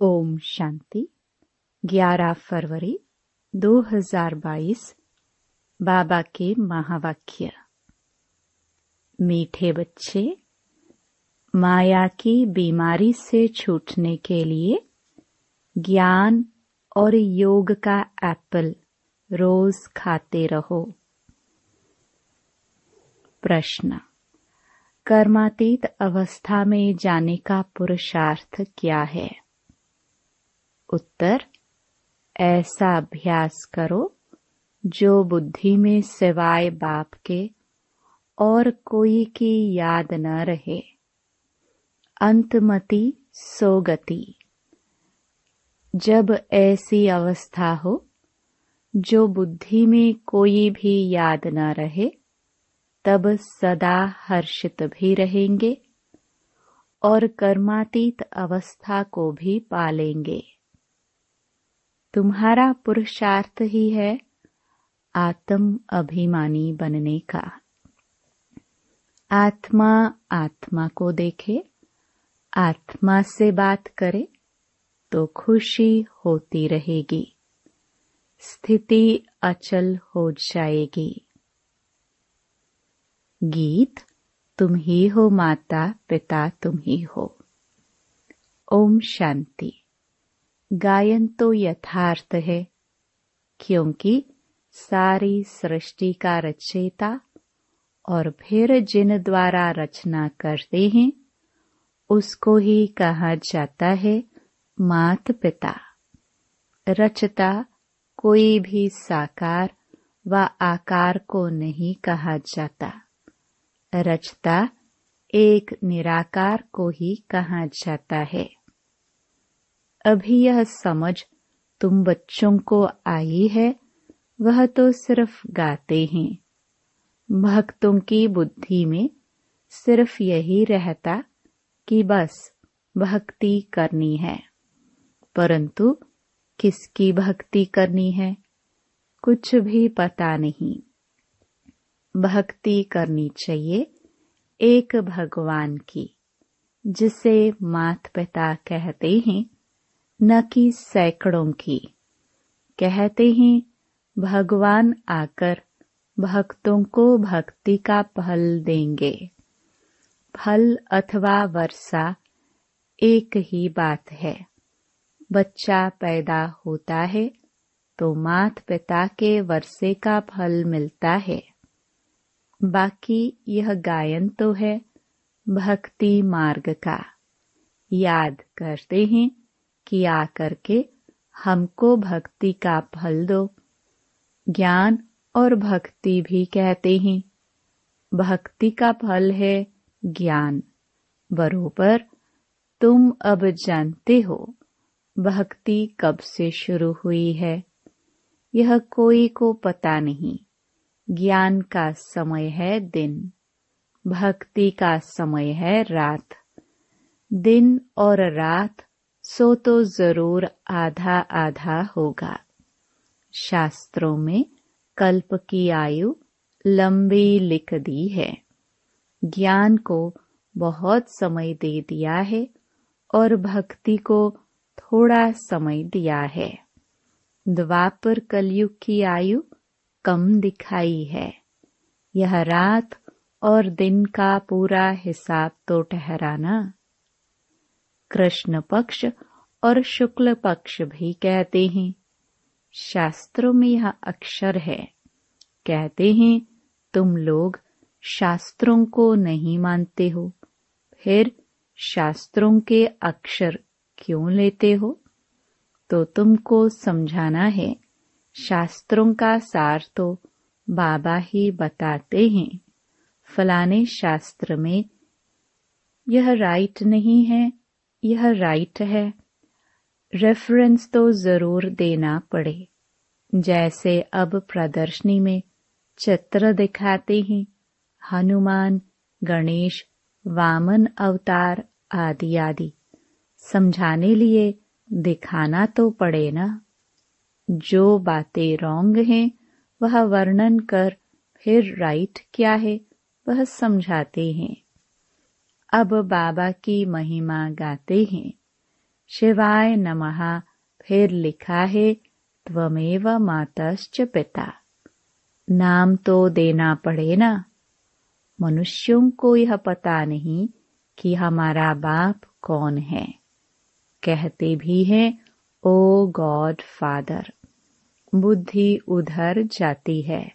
ओम शांति। 11 फरवरी 2022 बाबा के महावाक्य। मीठे बच्चे, माया की बीमारी से छूटने के लिए ज्ञान और योग का एप्पल रोज खाते रहो। प्रश्न, कर्मातीत अवस्था में जाने का पुरुषार्थ क्या है? उत्तर, ऐसा अभ्यास करो, जो बुद्धि में सिवाय बाप के और कोई की याद न रहे। अंतमति सोगति। जब ऐसी अवस्था हो, जो बुद्धि में कोई भी याद न रहे, तब सदा हर्षित भी रहेंगे और कर्मातीत अवस्था को भी पालेंगे। तुम्हारा पुरुषार्थ ही है आत्म अभिमानी बनने का। आत्मा आत्मा को देखे, आत्मा से बात करे तो खुशी होती रहेगी, स्थिति अचल हो जाएगी। गीत, तुम ही हो माता, पिता तुम ही हो। ओम शांति। गायन तो यथार्थ है, क्योंकि सारी सृष्टि का रचयिता और फिर जिन द्वारा रचना करते हैं, उसको ही कहा जाता है मात पिता रचता कोई भी साकार व आकार को नहीं कहा जाता। रचता एक निराकार को ही कहा जाता है। अभी यह समझ तुम बच्चों को आई है, वह तो सिर्फ़ गाते हैं। भक्तों की बुद्धि में सिर्फ़ यही रहता कि बस भक्ति करनी है। परंतु किसकी भक्ति करनी है, कुछ भी पता नहीं। भक्ति करनी चाहिए एक भगवान की, जिसे मात पिता कहते हैं। न कि सैकड़ों की। कहते हैं, भगवान आकर भक्तों को भक्ति का फल देंगे। फल अथवा वर्षा एक ही बात है। बच्चा पैदा होता है तो मात पिता के वर्षे का फल मिलता है। बाकी यह गायन तो है भक्ति मार्ग का। याद करते हैं कि आकर के हमको भक्ति का फल दो। ज्ञान और भक्ति भी कहते हैं। भक्ति का फल है ज्ञान। बरोबर, तुम अब जानते हो भक्ति कब से शुरू हुई है। यह कोई को पता नहीं। ज्ञान का समय है दिन। भक्ति का समय है रात। दिन और रात सो तो ज़रूर आधा आधा होगा। शास्त्रों में कल्प की आयु लंबी लिख दी है। ज्ञान को बहुत समय दे दिया है और भक्ति को थोड़ा समय दिया है। द्वापर कलयुग की आयु कम दिखाई है। यह रात और दिन का पूरा हिसाब तो ठहराना कृष्ण पक्ष और शुक्ल पक्ष भी कहते हैं। शास्त्रों में यह अक्षर है। कहते हैं, तुम लोग शास्त्रों को नहीं मानते हो। फिर शास्त्रों के अक्षर क्यों लेते हो? तो तुमको समझाना है, शास्त्रों का सार तो बाबा ही बताते हैं। फलाने शास्त्र में यह राइट नहीं है यह राइट है। रेफरेंस तो ज़रूर देना पड़े। जैसे अब प्रदर्शनी में चित्र दिखाते हैं। हनुमान, गणेश, वामन अवतार आदि आदि। समझाने लिए दिखाना तो पड़े ना। जो बातें रॉन्ग हैं, वह वर्णन कर फिर राइट क्या है, वह समझाते हैं। अब बाबा की महिमा गाते हैं। शिवाय नमः, फिर लिखा है, त्वमेव मातश्च पिता। नाम तो देना पड़े ना। मनुष्यों को यह पता नहीं कि हमारा बाप कौन है। कहते भी हैं, ओ गॉड फादर, बुद्धि उधर जाती है।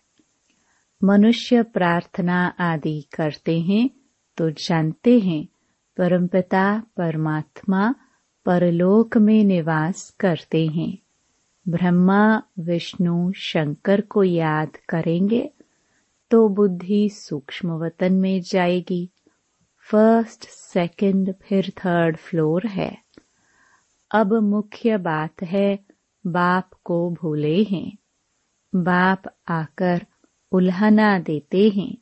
मनुष्य प्रार्थना आदि करते हैं तो जानते हैं, परमपिता, परमात्मा, परलोक में निवास करते हैं। ब्रह्मा, विष्णु, शंकर को याद करेंगे तो बुद्धि सूक्ष्म वतन में जाएगी। फ़र्स्ट सेकंड फिर थर्ड फ्लोर है। अब मुख्य बात है, बाप को भूले हैं। बाप आकर उल्हना देते हैं,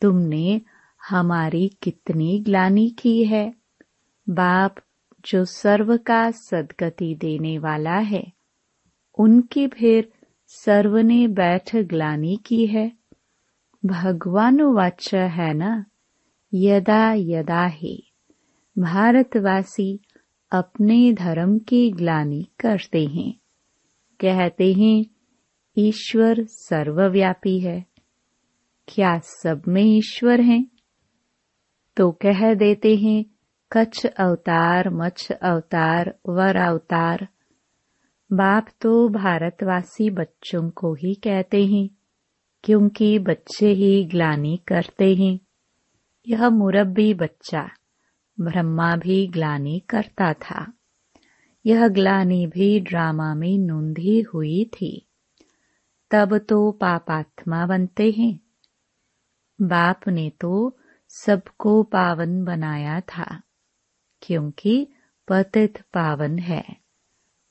तुमने हमारी कितनी ग्लानी की है। बाप, जो सर्व का सदगति देने वाला है, उनकी फिर सर्व ने बैठ ग्लानी की है। भगवान वाच है ना? यदा यदा ही। भारतवासी अपने धर्म की ग्लानी करते हैं। कहते हैं, ईश्वर सर्वव्यापी है। क्या सब में ईश्वर हैं? तो कह देते हैं, कच्छ अवतार, मच्छ अवतार, वर अवतार। बाप तो भारतवासी बच्चों को ही कहते हैं, क्योंकि बच्चे ही ग्लानी करते हैं। यह मुरब्बी बच्चा, ब्रह्मा भी ग्लानी करता था। यह ग्लानी भी ड्रामा में नूंधी हुई थी। तब तो पापात्मा बनते हैं। बाप ने तो सबको पावन बनाया था, क्योंकि पतित पावन है।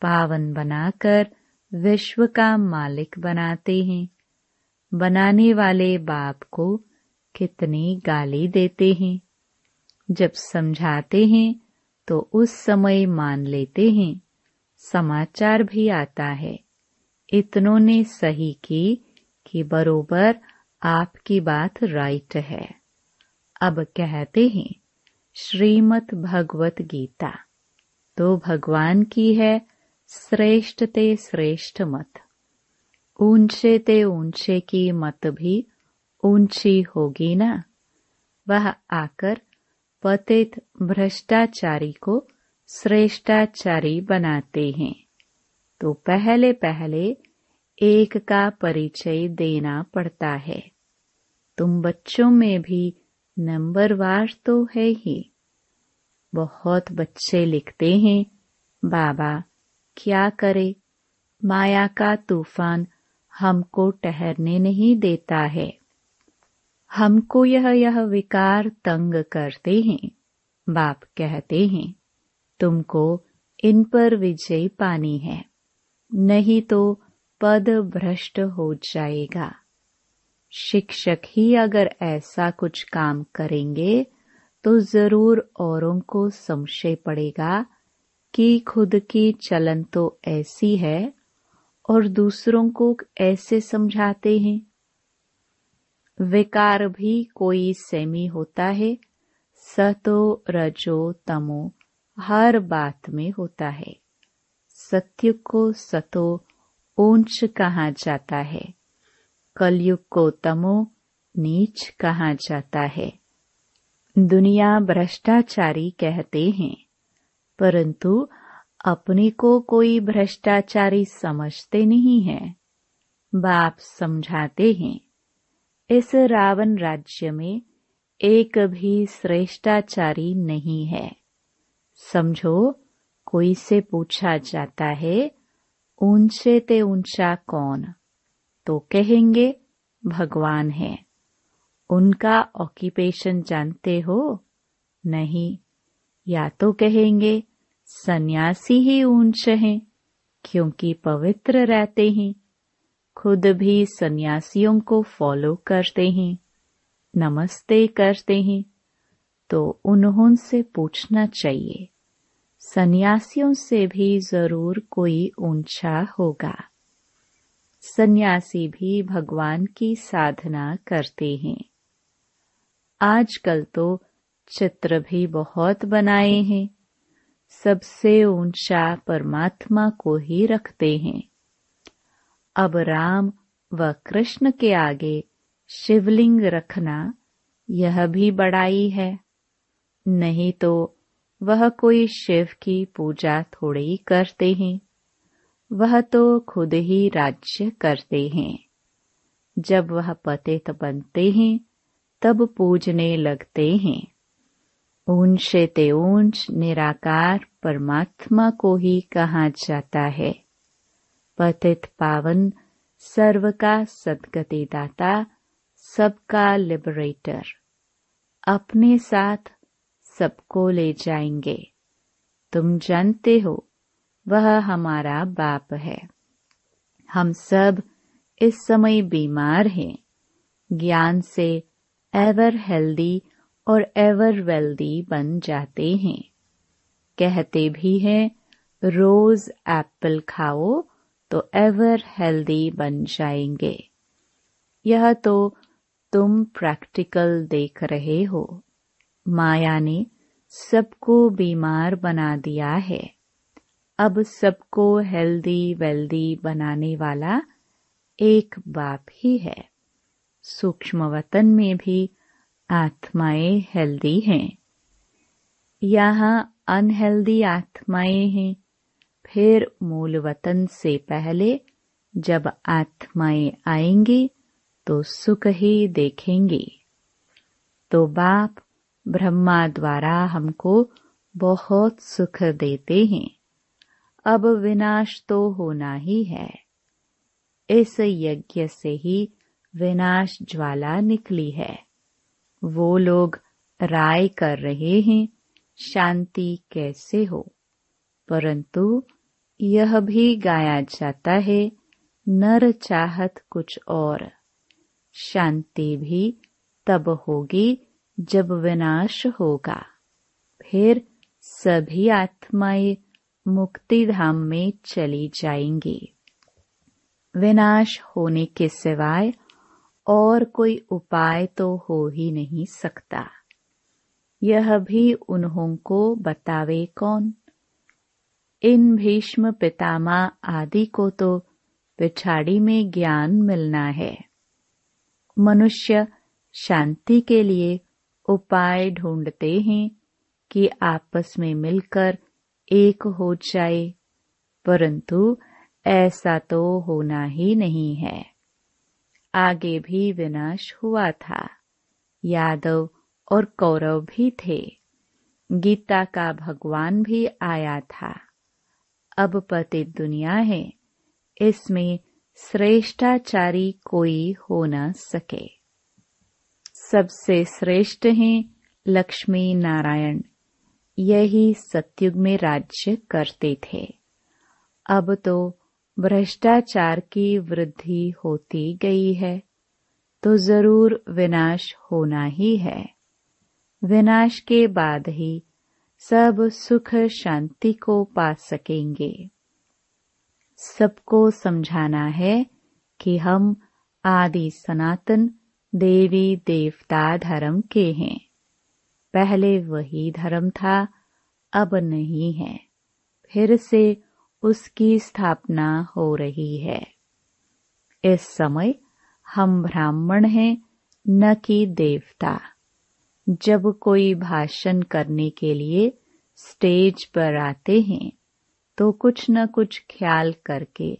पावन बनाकर विश्व का मालिक बनाते हैं। बनाने वाले बाप को कितनी गाली देते हैं। जब समझाते हैं तो उस समय मान लेते हैं। समाचार भी आता है। इतनों ने सही की कि बरोबर आपकी बात राइट है। अब कहते हैं श्रीमत भगवत गीता। तो भगवान की है, श्रेष्ठ ते श्रेष्ठ मत। ऊँचे ते ऊँचे की मत भी ऊँची होगी ना? वह आकर पतित भ्रष्टाचारी को श्रेष्ठाचारी बनाते हैं। तो पहले पहले एक का परिचय देना पड़ता है। तुम बच्चों में भी नंबरवार तो है ही। बहुत बच्चे लिखते हैं, बाबा, क्या करे? माया का तूफ़ान हमको ठहरने नहीं देता है। हमको यह यह विकार तंग करते हैं, बाप कहते हैं। तुमको इन पर विजय पानी है, नहीं तो पद भ्रष्ट हो जाएगा। शिक्षक ही अगर ऐसा कुछ काम करेंगे तो ज़रूर औरों को संशय पड़ेगा कि खुद की चलन तो ऐसी है और दूसरों को ऐसे समझाते हैं। विकार भी कोई सेमी होता है, सतो रजो तमो, हर बात में होता है। सत्य को सतो ऊंच कहा जाता है। कलयुग को तमो नीच कहा जाता है। दुनिया भ्रष्टाचारी कहते हैं, परंतु अपने को कोई भ्रष्टाचारी समझते नहीं है। बाप समझाते हैं, इस रावण राज्य में एक भी श्रेष्ठाचारी नहीं है। समझो, कोई से पूछा जाता है, ऊँचे ते ऊँचा कौन? तो कहेंगे, भगवान है। उनका ऑक्यूपेशन जानते हो? नहीं। या तो कहेंगे, सन्यासी ही ऊंच हैं, क्योंकि पवित्र रहते हैं। खुद भी सन्यासियों को फॉलो करते हैं, नमस्ते करते हैं। तो उन्होंने पूछना चाहिए, सन्यासियों से भी ज़रूर कोई ऊँचा होगा। सन्यासी भी भगवान की साधना करते हैं। आजकल तो चित्र भी बहुत बनाए हैं। सबसे ऊँचा परमात्मा को ही रखते हैं। अब राम व कृष्ण के आगे शिवलिंग रखना यह भी बड़ाई है। नहीं तो वह कोई शिव की पूजा थोड़ी करते हैं। वह तो खुद ही राज्य करते हैं। जब वह पतित बनते हैं, तब पूजने लगते हैं। ऊंच ते ऊंच निराकार परमात्मा को ही कहा जाता है। पतित पावन, सर्व का सदगति दाता सबका लिबरेटर अपने साथ सबको ले जाएँगे। तुम जानते हो वह हमारा बाप है। हम सब इस समय बीमार हैं। ज्ञान से एवर हेल्दी और एवर वेल्दी बन जाते हैं। कहते भी हैं, रोज एप्पल खाओ तो एवर हेल्दी बन जाएँगे। यह तो तुम प्रैक्टिकल देख रहे हो। माया ने सबको बीमार बना दिया है। अब सबको हेल्दी वेल्दी बनाने वाला एक बाप ही है। सूक्ष्म वतन में भी आत्माएँ हेल्दी हैं। यहाँ अनहेल्दी आत्माएँ हैं। फिर मूल वतन से पहले जब आत्माएँ आएँगी तो सुख ही देखेंगी। तो बाप ब्रह्मा द्वारा हमको बहुत सुख देते हैं। अब विनाश तो होना ही है। इस यज्ञ से ही विनाश ज्वाला निकली है। वो लोग राय कर रहे हैं, शांति कैसे हो? परंतु यह भी गाया जाता है, नर चाहत कुछ और। शांति भी तब होगी जब विनाश होगा। फिर सभी आत्माएँ मुक्ति धाम में चली जाएँगी। विनाश होने के सिवाय और कोई उपाय तो हो ही नहीं सकता। यह भी उन्हों को बतावे कौन? इन भीष्म पितामा आदि को तो पिछाड़ी में ज्ञान मिलना है। मनुष्य शांति के लिए उपाय ढूंढते हैं कि आपस में मिलकर एक हो जाए, परंतु ऐसा तो होना ही नहीं है। आगे भी विनाश हुआ था। यादव और कौरव भी थे। गीता का भगवान भी आया था। अब पति दुनिया है। इसमें श्रेष्ठाचारी कोई हो न सके। सबसे श्रेष्ठ हैं लक्ष्मी नारायण। यही सत्युग में राज्य करते थे। अब तो भ्रष्टाचार की वृद्धि होती गई है तो ज़रूर विनाश होना ही है। विनाश के बाद ही सब सुख शांति को पा सकेंगे। सबको समझाना है कि हम आदि सनातन देवी देवता धर्म के हैं। पहले वही धर्म था, अब नहीं है। फिर से उसकी स्थापना हो रही है। इस समय हम ब्राह्मण हैं, न कि देवता। जब कोई भाषण करने के लिए स्टेज पर आते हैं तो कुछ न कुछ ख्याल करके,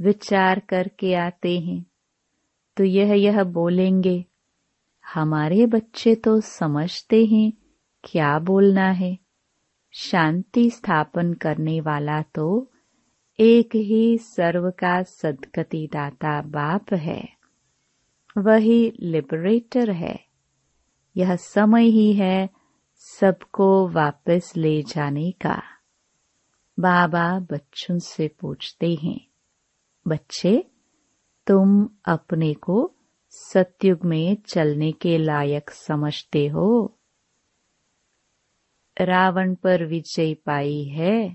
विचार करके आते हैं। तो यह यह बोलेंगे हमारे बच्चे तो समझते हैं क्या बोलना है। शांति स्थापन करने वाला तो एक ही सर्व का सदगति दाता बाप है। वही लिबरेटर है। यह समय ही है सबको वापस ले जाने का। बाबा बच्चों से पूछते हैं, बच्चे, तुम अपने को सत्युग में चलने के लायक समझते हो? रावण पर विजय पाई है।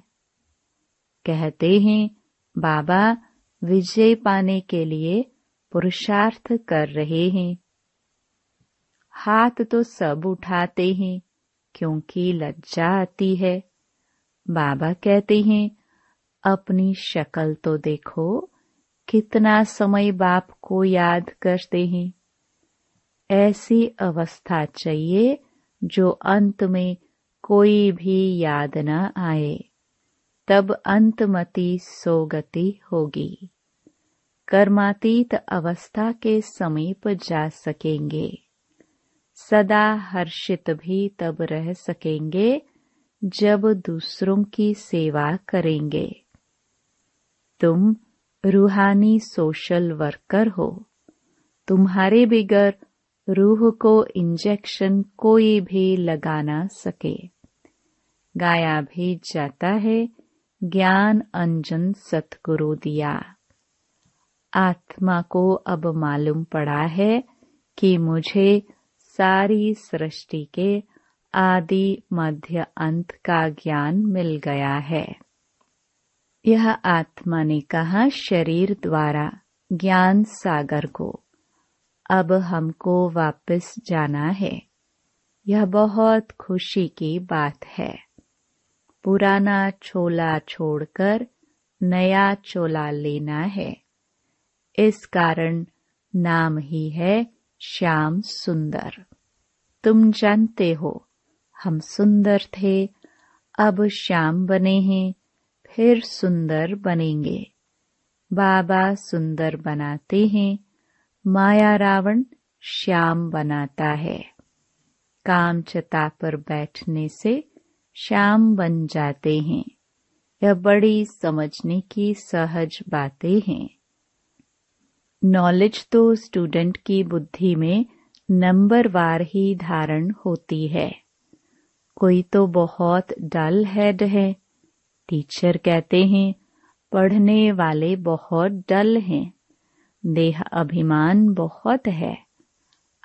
कहते हैं, बाबा विजय पाने के लिए पुरुषार्थ कर रहे हैं। हाथ तो सब उठाते हैं, क्योंकि लज्जा आती है। बाबा कहते हैं, अपनी शक्ल तो देखो कितना समय बाप को याद करते हैं। ऐसी अवस्था चाहिए जो अंत में कोई भी याद न आए। तब अंतमति सोगति होगी। कर्मातीत अवस्था के समीप जा सकेंगे। सदा हर्षित भी तब रह सकेंगे जब दूसरों की सेवा करेंगे। तुम रूहानी सोशल वर्कर हो। तुम्हारे बिगर रूह को इंजेक्शन कोई भी लगा ना सके। गाया भी जाता है, ज्ञान अंजन सतगुरु दिया। आत्मा को अब मालूम पड़ा है कि मुझे सारी सृष्टि के आदि मध्य अंत का ज्ञान मिल गया है। यह आत्मा ने कहा, शरीर द्वारा ज्ञान सागर को। अब हमको वापस जाना है। यह बहुत खुशी की बात है। पुराना चोला छोड़कर नया चोला लेना है। इस कारण नाम ही है श्याम सुंदर। तुम जानते हो, हम सुंदर थे, अब श्याम बने हैं। फिर सुंदर बनेंगे। बाबा सुंदर बनाते हैं, माया रावण श्याम बनाता है। काम चता पर बैठने से श्याम बन जाते हैं। यह बड़ी समझने की सहज बातें हैं। नॉलेज तो स्टूडेंट की बुद्धि में नंबर वार ही धारण होती है। कोई तो बहुत डल हेड है टीचर कहते हैं, पढ़ने वाले बहुत डल हैं। देह अभिमान बहुत है।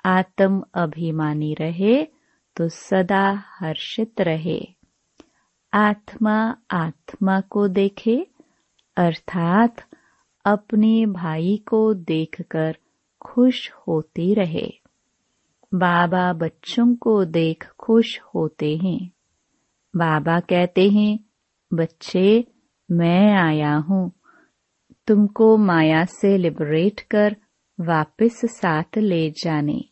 आत्म अभिमानी रहे तो सदा हर्षित रहे। आत्मा आत्मा को देखे, अर्थात अपने भाई को देखकर खुश होती रहे। बाबा बच्चों को देख खुश होते हैं। बाबा कहते हैं बच्चे, मैं आया हूँ। तुमको माया से लिबरेट कर वापस साथ ले जाने।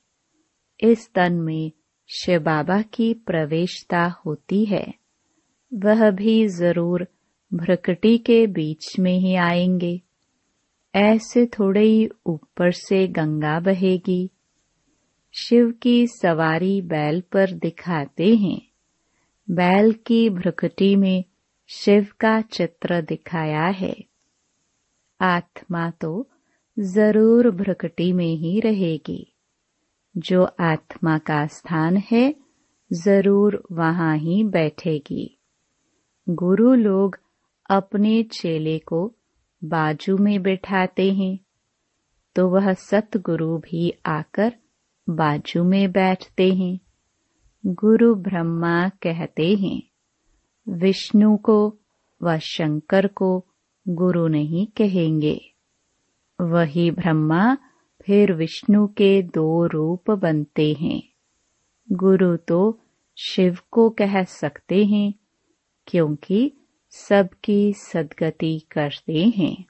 इस तन में शिव बाबा की प्रवेशता होती है। वह भी ज़रूर भ्रकटी के बीच में ही आएँगे। ऐसे थोड़े ही ऊपर से गंगा बहेगी। शिव की सवारी बैल पर दिखाते हैं। बैल की भ्रकटी में शिव का चित्र दिखाया है। आत्मा तो ज़रूर भ्रकटी में ही रहेगी। जो आत्मा का स्थान है, ज़रूर वहाँ ही बैठेगी। गुरु लोग अपने चेले को बाजू में बैठाते हैं तो वह सतगुरु भी आकर बाजू में बैठते हैं। गुरु ब्रह्मा कहते हैं विष्णु को व शंकर को गुरु नहीं कहेंगे। वही ब्रह्मा फिर विष्णु के दो रूप बनते हैं। गुरु तो शिव को कह सकते हैं, क्योंकि सबकी सदगति करते हैं।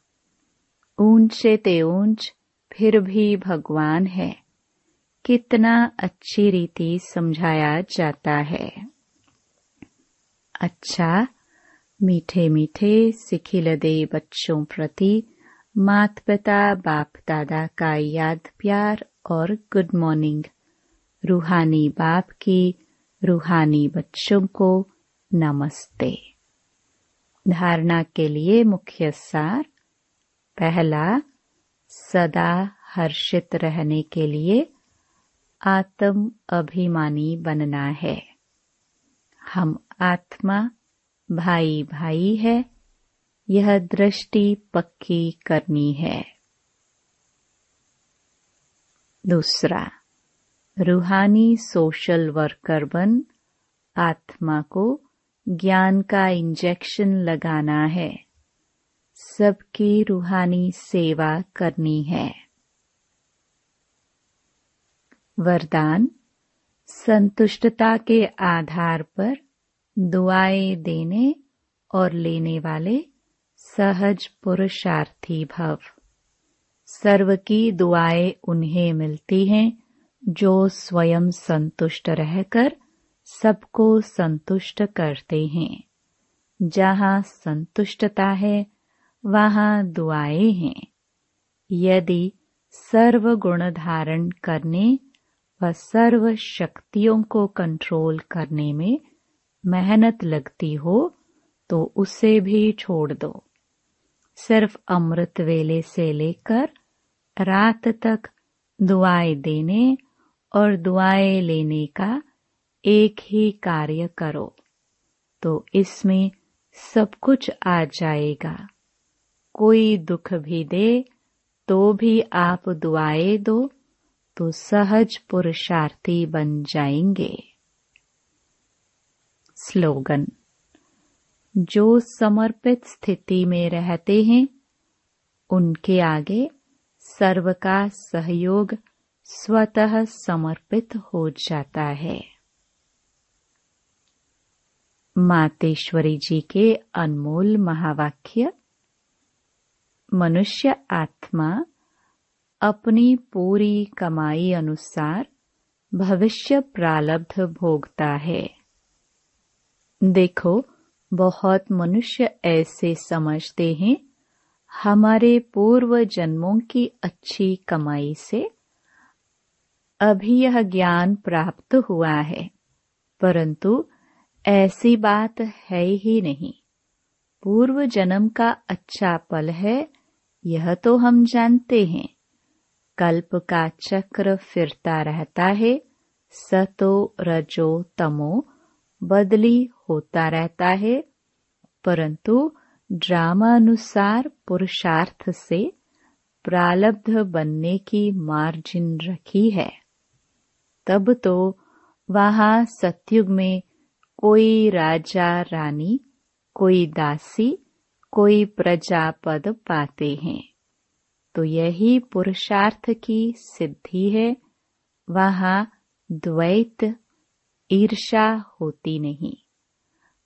ऊँचे ते ऊंच फिर भी भगवान है। कितना अच्छी रीति समझाया जाता है। अच्छा मीठे मीठे सिखिलदे बच्चों प्रति मात पिता बाप दादा का याद, प्यार और गुड मॉर्निंग रूहानी बाप की, रूहानी बच्चों को नमस्ते। धारणा के लिए मुख्य सार, पहला, सदा हर्षित रहने के लिए आत्म अभिमानी बनना है। हम आत्मा भाई भाई है, यह दृष्टि पक्की करनी है। दूसरा, रूहानी सोशल वर्कर बन, आत्मा को ज्ञान का इंजेक्शन लगाना है। सबकी रूहानी सेवा करनी है। वरदान, संतुष्टता के आधार पर दुआएँ देने और लेने वाले सहज पुरुषार्थी भव। सर्व की दुआएँ उन्हें मिलती हैं, जो स्वयं संतुष्ट रहकर सबको संतुष्ट करते हैं। जहाँ संतुष्टता है, वहाँ दुआएँ हैं। यदि सर्व गुण धारण करने व सर्व शक्तियों को कंट्रोल करने में मेहनत लगती हो तो उसे भी छोड़ दो। सिर्फ़ अमृत वेले से लेकर रात तक दुआएँ देने और दुआएँ लेने का एक ही कार्य करो तो इसमें सब कुछ आ जाएगा। कोई दुख भी दे तो भी आप दुआएँ दो तो सहज पुरुषार्थी बन जाएँगे। स्लोगन जो समर्पित स्थिति में रहते हैं, उनके आगे सर्व का सहयोग स्वतः समर्पित हो जाता है। मातेश्वरी जी के अनमोल महावाक्य, मनुष्य आत्मा अपनी पूरी कमाई अनुसार भविष्य प्रारब्ध भोगता है। देखो, बहुत मनुष्य ऐसे समझते हैं, हमारे पूर्व जन्मों की अच्छी कमाई से अभी यह ज्ञान प्राप्त हुआ है, परंतु ऐसी बात है ही नहीं। पूर्व जन्म का अच्छा पल है, यह तो हम जानते हैं। कल्प का चक्र फिरता रहता है, सतो रजो तमो बदली होता रहता है, परंतु ड्रामानुसार पुरुषार्थ से प्रालब्ध बनने की मार्जिन रखी है। तब तो वहाँ सत्युग में कोई राजा रानी, कोई दासी, कोई प्रजा पद पाते हैं। तो यही पुरुषार्थ की सिद्धि है। वहाँ द्वैत ईर्षा होती नहीं।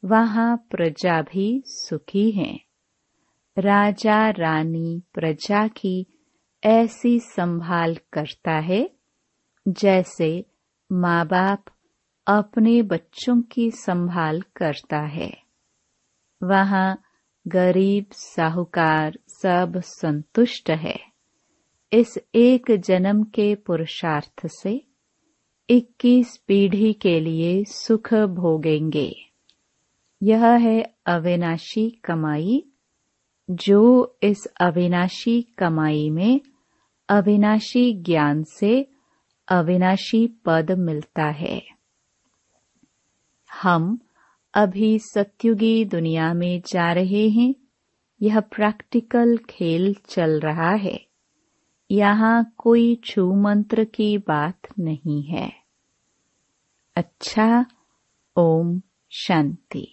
वहाँ प्रजा भी सुखी है। राजा रानी प्रजा की ऐसी संभाल करता है, जैसे माँ बाप अपने बच्चों की संभाल करता है। वहाँ गरीब, साहूकार सब संतुष्ट है। इस एक जन्म के पुरुषार्थ से इक्कीस पीढ़ी के लिए सुख भोगेंगे। यह है अविनाशी कमाई, जो इस अविनाशी कमाई में अविनाशी ज्ञान से अविनाशी पद मिलता है। हम अभी सत्युगी दुनिया में जा रहे हैं। यह प्रैक्टिकल खेल चल रहा है। यहाँ कोई छू मंत्र की बात नहीं है। अच्छा ओम शांति।